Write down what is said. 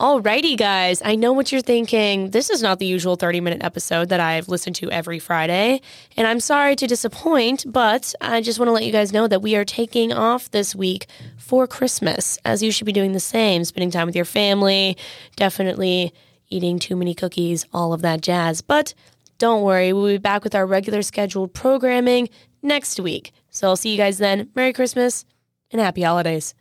Alrighty, guys. I know what you're thinking. This is not the usual 30 minute episode that I've listened to every Friday. And I'm sorry to disappoint, but I just want to let you guys know that we are taking off this week for Christmas, as you should be doing the same, spending time with your family, definitely eating too many cookies, all of that jazz. But don't worry, we'll be back with our regular scheduled programming next week. So I'll see you guys then. Merry Christmas and happy holidays.